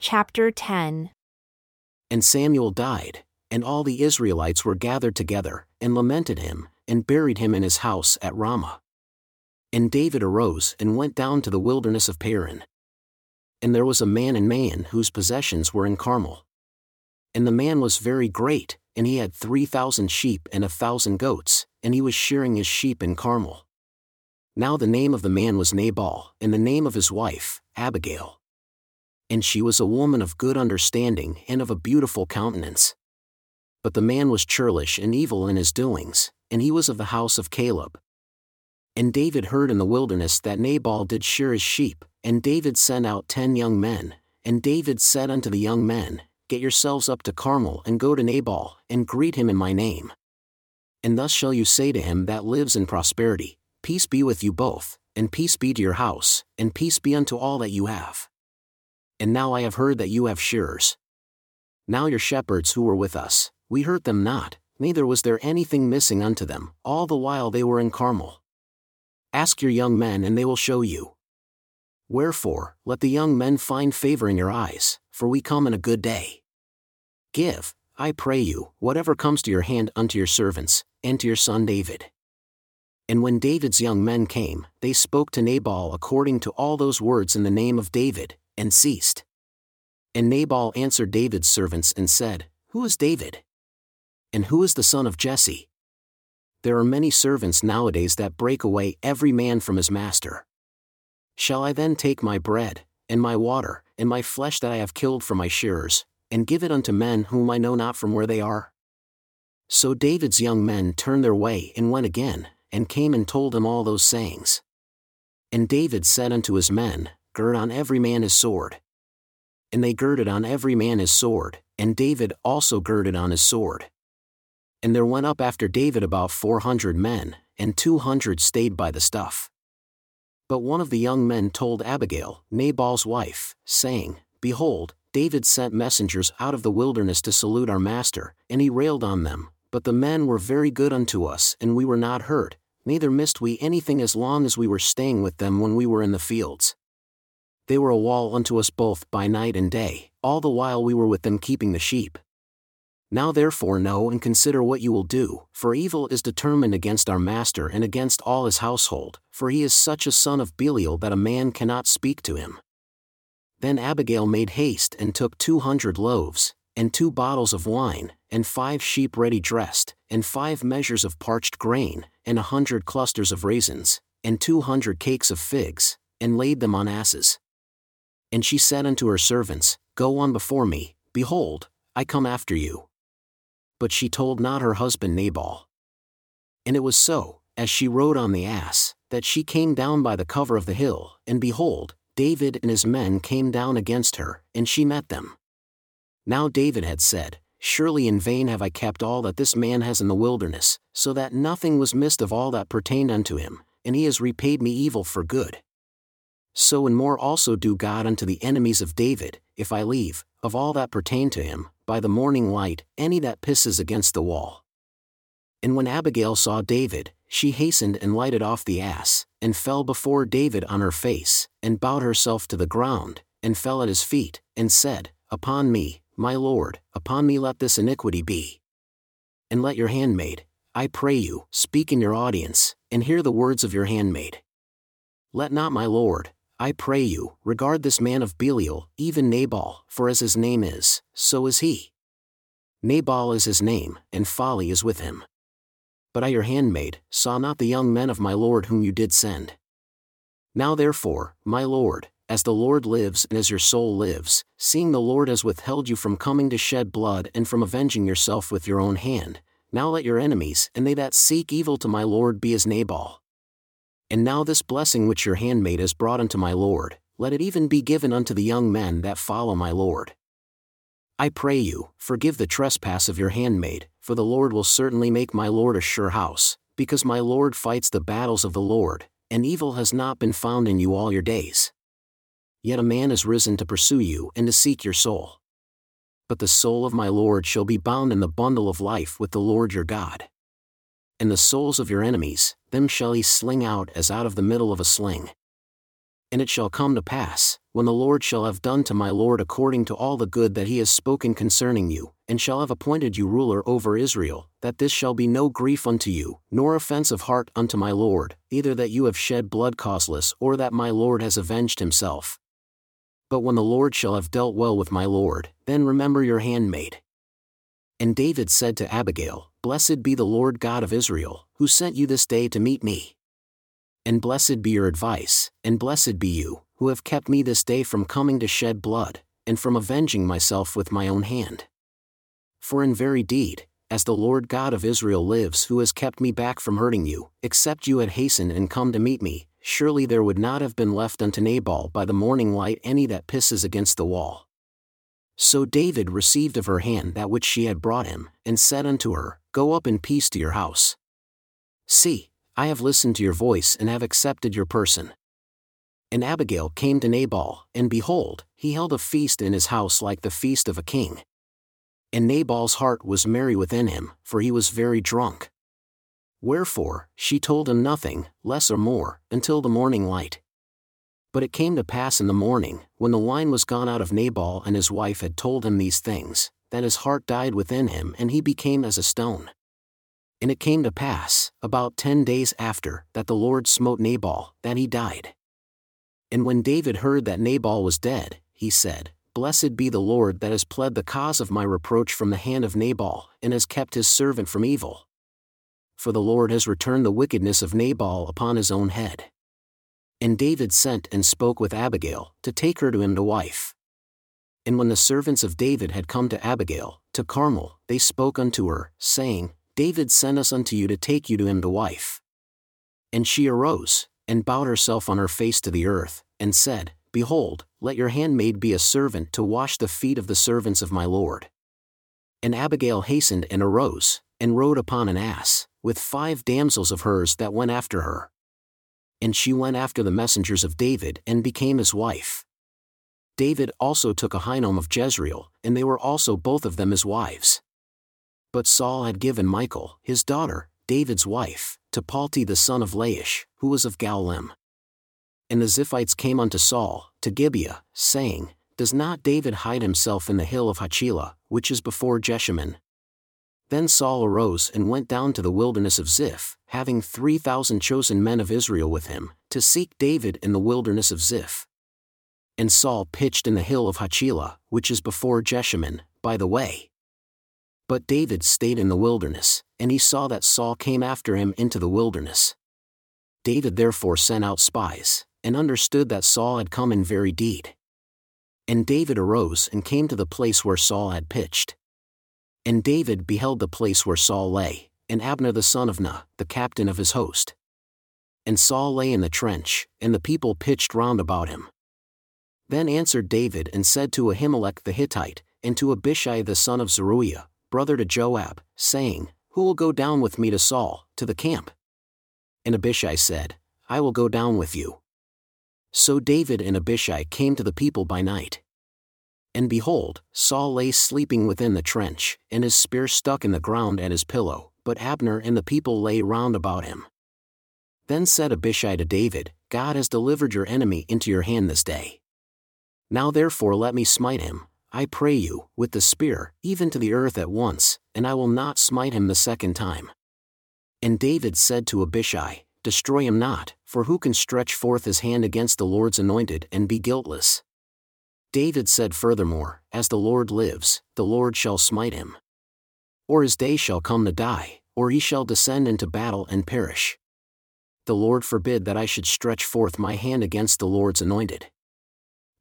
Chapter 10 And Samuel died, and all the Israelites were gathered together, and lamented him, and buried him in his house at Ramah. And David arose and went down to the wilderness of Paran. And there was a man in Maon whose possessions were in Carmel. And the man was very great, and he had three thousand sheep and a thousand goats, and he was shearing his sheep in Carmel. Now the name of the man was Nabal, and the name of his wife, Abigail. And she was a woman of good understanding and of a beautiful countenance. But the man was churlish and evil in his doings, and he was of the house of Caleb. And David heard in the wilderness that Nabal did shear his sheep, and David sent out ten young men, and David said unto the young men, Get yourselves up to Carmel and go to Nabal, and greet him in my name. And thus shall you say to him that lives in prosperity, Peace be with you both, and peace be to your house, and peace be unto all that you have. And now I have heard that you have shearers. Now your shepherds who were with us, we hurt them not, neither was there anything missing unto them, all the while they were in Carmel. Ask your young men and they will show you. Wherefore, let the young men find favor in your eyes, for we come in a good day. Give, I pray you, whatever comes to your hand unto your servants, and to your son David. And when David's young men came, they spoke to Nabal according to all those words in the name of David, and ceased. And Nabal answered David's servants and said, Who is David? And who is the son of Jesse? There are many servants nowadays that break away every man from his master. Shall I then take my bread, and my water, and my flesh that I have killed for my shearers, and give it unto men whom I know not from where they are? So David's young men turned their way and went again, and came and told him all those sayings. And David said unto his men, Gird on every man his sword. And they girded on every man his sword, and David also girded on his sword. And there went up after David about four hundred men, and two hundred stayed by the stuff. But one of the young men told Abigail, Nabal's wife, saying, Behold, David sent messengers out of the wilderness to salute our master, and he railed on them, but the men were very good unto us, and we were not hurt, neither missed we anything as long as we were staying with them when we were in the fields. They were a wall unto us both by night and day, all the while we were with them keeping the sheep. Now therefore know and consider what you will do, for evil is determined against our master and against all his household, for he is such a son of Belial that a man cannot speak to him. Then Abigail made haste and took two hundred loaves, and two bottles of wine, and five sheep ready dressed, and five measures of parched grain, and a hundred clusters of raisins, and two hundred cakes of figs, and laid them on asses. And she said unto her servants, Go on before me, behold, I come after you. But she told not her husband Nabal. And it was so, as she rode on the ass, that she came down by the cover of the hill, and behold, David and his men came down against her, and she met them. Now David had said, Surely in vain have I kept all that this man has in the wilderness, so that nothing was missed of all that pertained unto him, and he has repaid me evil for good. So and more also do God unto the enemies of David, if I leave, of all that pertain to him, by the morning light, any that pisses against the wall. And when Abigail saw David, she hastened and lighted off the ass, and fell before David on her face, and bowed herself to the ground, and fell at his feet, and said, Upon me, my lord, upon me let this iniquity be. And let your handmaid, I pray you, speak in your audience, and hear the words of your handmaid. Let not my lord, I pray you, regard this man of Belial, even Nabal, for as his name is, so is he. Nabal is his name, and folly is with him. But I your handmaid, saw not the young men of my lord whom you did send. Now therefore, my lord, as the Lord lives and as your soul lives, seeing the Lord has withheld you from coming to shed blood and from avenging yourself with your own hand, now let your enemies and they that seek evil to my Lord be as Nabal. And now this blessing which your handmaid has brought unto my Lord, let it even be given unto the young men that follow my Lord. I pray you, forgive the trespass of your handmaid, for the Lord will certainly make my Lord a sure house, because my Lord fights the battles of the Lord, and evil has not been found in you all your days. Yet a man is risen to pursue you and to seek your soul. But the soul of my Lord shall be bound in the bundle of life with the Lord your God. And the souls of your enemies, them shall he sling out as out of the middle of a sling. And it shall come to pass, when the Lord shall have done to my Lord according to all the good that he has spoken concerning you, and shall have appointed you ruler over Israel, that this shall be no grief unto you, nor offense of heart unto my Lord, either that you have shed blood causeless or that my Lord has avenged himself. But when the Lord shall have dealt well with my Lord, then remember your handmaid. And David said to Abigail, Blessed be the Lord God of Israel, who sent you this day to meet me. And blessed be your advice, and blessed be you, who have kept me this day from coming to shed blood, and from avenging myself with my own hand. For in very deed, as the Lord God of Israel lives, who has kept me back from hurting you, except you had hastened and come to meet me, surely there would not have been left unto Nabal by the morning light any that pisses against the wall. So David received of her hand that which she had brought him, and said unto her, Go up in peace to your house. See, I have listened to your voice and have accepted your person. And Abigail came to Nabal, and behold, he held a feast in his house like the feast of a king. And Nabal's heart was merry within him, for he was very drunk. Wherefore, she told him nothing, less or more, until the morning light. But it came to pass in the morning, when the wine was gone out of Nabal and his wife had told him these things, that his heart died within him and he became as a stone. And it came to pass, about ten days after, that the Lord smote Nabal, that he died. And when David heard that Nabal was dead, he said, Blessed be the Lord that has pled the cause of my reproach from the hand of Nabal, and has kept his servant from evil. For the Lord has returned the wickedness of Nabal upon his own head. And David sent and spoke with Abigail, to take her to him to wife. And when the servants of David had come to Abigail, to Carmel, they spoke unto her, saying, David sent us unto you to take you to him to wife. And she arose, and bowed herself on her face to the earth, and said, Behold, let your handmaid be a servant to wash the feet of the servants of my Lord. And Abigail hastened and arose, and rode upon an ass, with five damsels of hers that went after her and she went after the messengers of David and became his wife. David also took Ahinoam of Jezreel, and they were also both of them his wives. But Saul had given Michal, his daughter, David's wife, to Palti the son of Laish, who was of Gallim. And the Ziphites came unto Saul, to Gibeah, saying, Does not David hide himself in the hill of Hachilah, which is before Jeshimon? Then Saul arose and went down to the wilderness of Ziph, having three thousand chosen men of Israel with him, to seek David in the wilderness of Ziph. And Saul pitched in the hill of Hachilah, which is before Jeshimon, by the way. But David stayed in the wilderness, and he saw that Saul came after him into the wilderness. David therefore sent out spies, and understood that Saul had come in very deed. And David arose and came to the place where Saul had pitched. And David beheld the place where Saul lay, and Abner the son of Ner, the captain of his host. And Saul lay in the trench, and the people pitched round about him. Then answered David and said to Ahimelech the Hittite, and to Abishai the son of Zeruiah, brother to Joab, saying, Who will go down with me to Saul, to the camp? And Abishai said, I will go down with you. So David and Abishai came to the people by night. And behold, Saul lay sleeping within the trench, and his spear stuck in the ground at his pillow, but Abner and the people lay round about him. Then said Abishai to David, God has delivered your enemy into your hand this day. Now therefore let me smite him, I pray you, with the spear, even to the earth at once, and I will not smite him the second time. And David said to Abishai, Destroy him not, for who can stretch forth his hand against the Lord's anointed and be guiltless? David said furthermore, As the Lord lives, the Lord shall smite him. Or his day shall come to die, or he shall descend into battle and perish. The Lord forbid that I should stretch forth my hand against the Lord's anointed.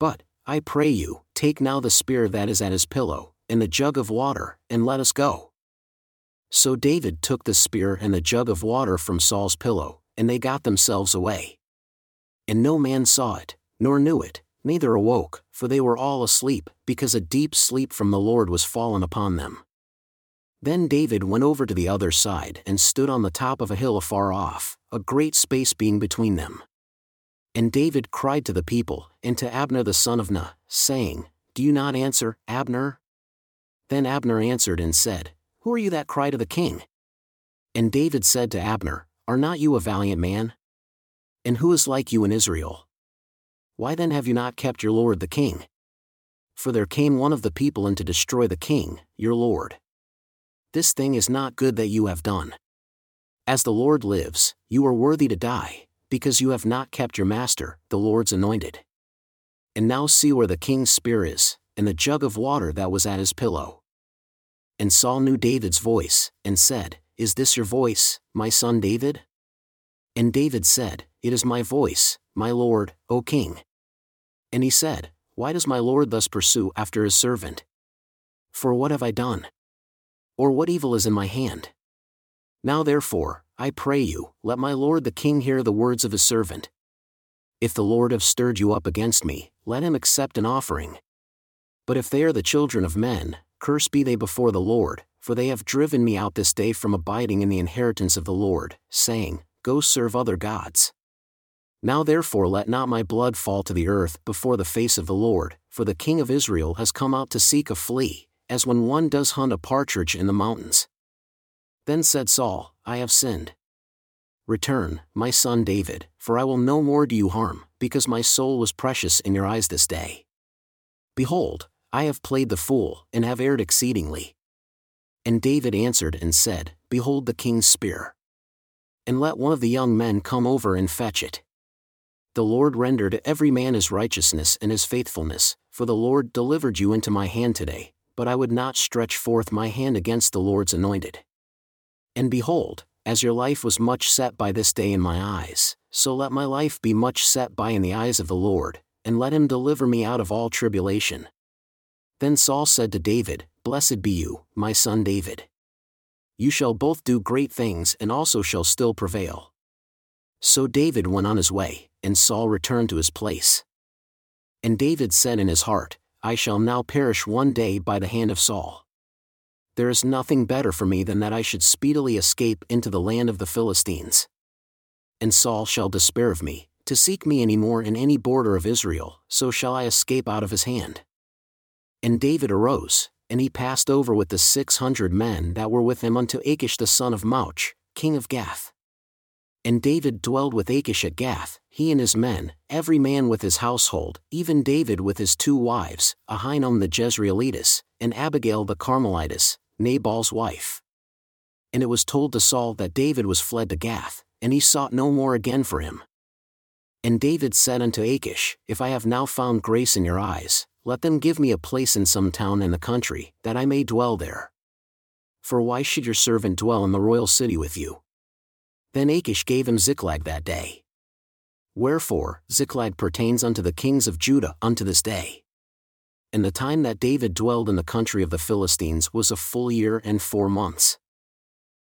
But, I pray you, take now the spear that is at his pillow, and the jug of water, and let us go. So David took the spear and the jug of water from Saul's pillow, and they got themselves away. And no man saw it, nor knew it, neither awoke, for they were all asleep, because a deep sleep from the Lord was fallen upon them. Then David went over to the other side and stood on the top of a hill afar off, a great space being between them. And David cried to the people, and to Abner the son of Ner, saying, Do you not answer, Abner? Then Abner answered and said, Who are you that cry to the king? And David said to Abner, Are not you a valiant man? And who is like you in Israel? Why then have you not kept your lord the king? For there came one of the people in to destroy the king, your lord. This thing is not good that you have done. As the Lord lives, you are worthy to die, because you have not kept your master, the Lord's anointed. And now see where the king's spear is, and the jug of water that was at his pillow. And Saul knew David's voice, and said, Is this your voice, my son David? And David said, It is my voice, my lord, O king. And he said, Why does my lord thus pursue after his servant? For what have I done? Or what evil is in my hand? Now therefore, I pray you, let my lord the king hear the words of his servant. If the Lord have stirred you up against me, let him accept an offering. But if they are the children of men, cursed be they before the Lord, for they have driven me out this day from abiding in the inheritance of the Lord, saying, Go serve other gods. Now therefore let not my blood fall to the earth before the face of the Lord, for the king of Israel has come out to seek a flea, as when one does hunt a partridge in the mountains. Then said Saul, I have sinned. Return, my son David, for I will no more do you harm, because my soul was precious in your eyes this day. Behold, I have played the fool, and have erred exceedingly. And David answered and said, Behold the king's spear. And let one of the young men come over and fetch it the Lord render to every man his righteousness and his faithfulness, for the Lord delivered you into my hand today, but I would not stretch forth my hand against the Lord's anointed. And behold, as your life was much set by this day in my eyes, so let my life be much set by in the eyes of the Lord, and let him deliver me out of all tribulation. Then Saul said to David, Blessed be you, my son David. You shall both do great things and also shall still prevail. So David went on his way, and Saul returned to his place. And David said in his heart, I shall now perish one day by the hand of Saul. There is nothing better for me than that I should speedily escape into the land of the Philistines. And Saul shall despair of me, to seek me any more in any border of Israel, so shall I escape out of his hand. And David arose, and he passed over with the six hundred men that were with him unto Achish the son of Maoch, king of Gath. And David dwelled with Achish at Gath, he and his men, every man with his household, even David with his two wives, Ahinoam the Jezreelitess, and Abigail the Carmelitess, Nabal's wife. And it was told to Saul that David was fled to Gath, and he sought no more again for him. And David said unto Achish, If I have now found grace in your eyes, let them give me a place in some town in the country, that I may dwell there. For why should your servant dwell in the royal city with you? Then Achish gave him Ziklag that day. Wherefore, Ziklag pertains unto the kings of Judah unto this day. And the time that David dwelled in the country of the Philistines was a full year and four months.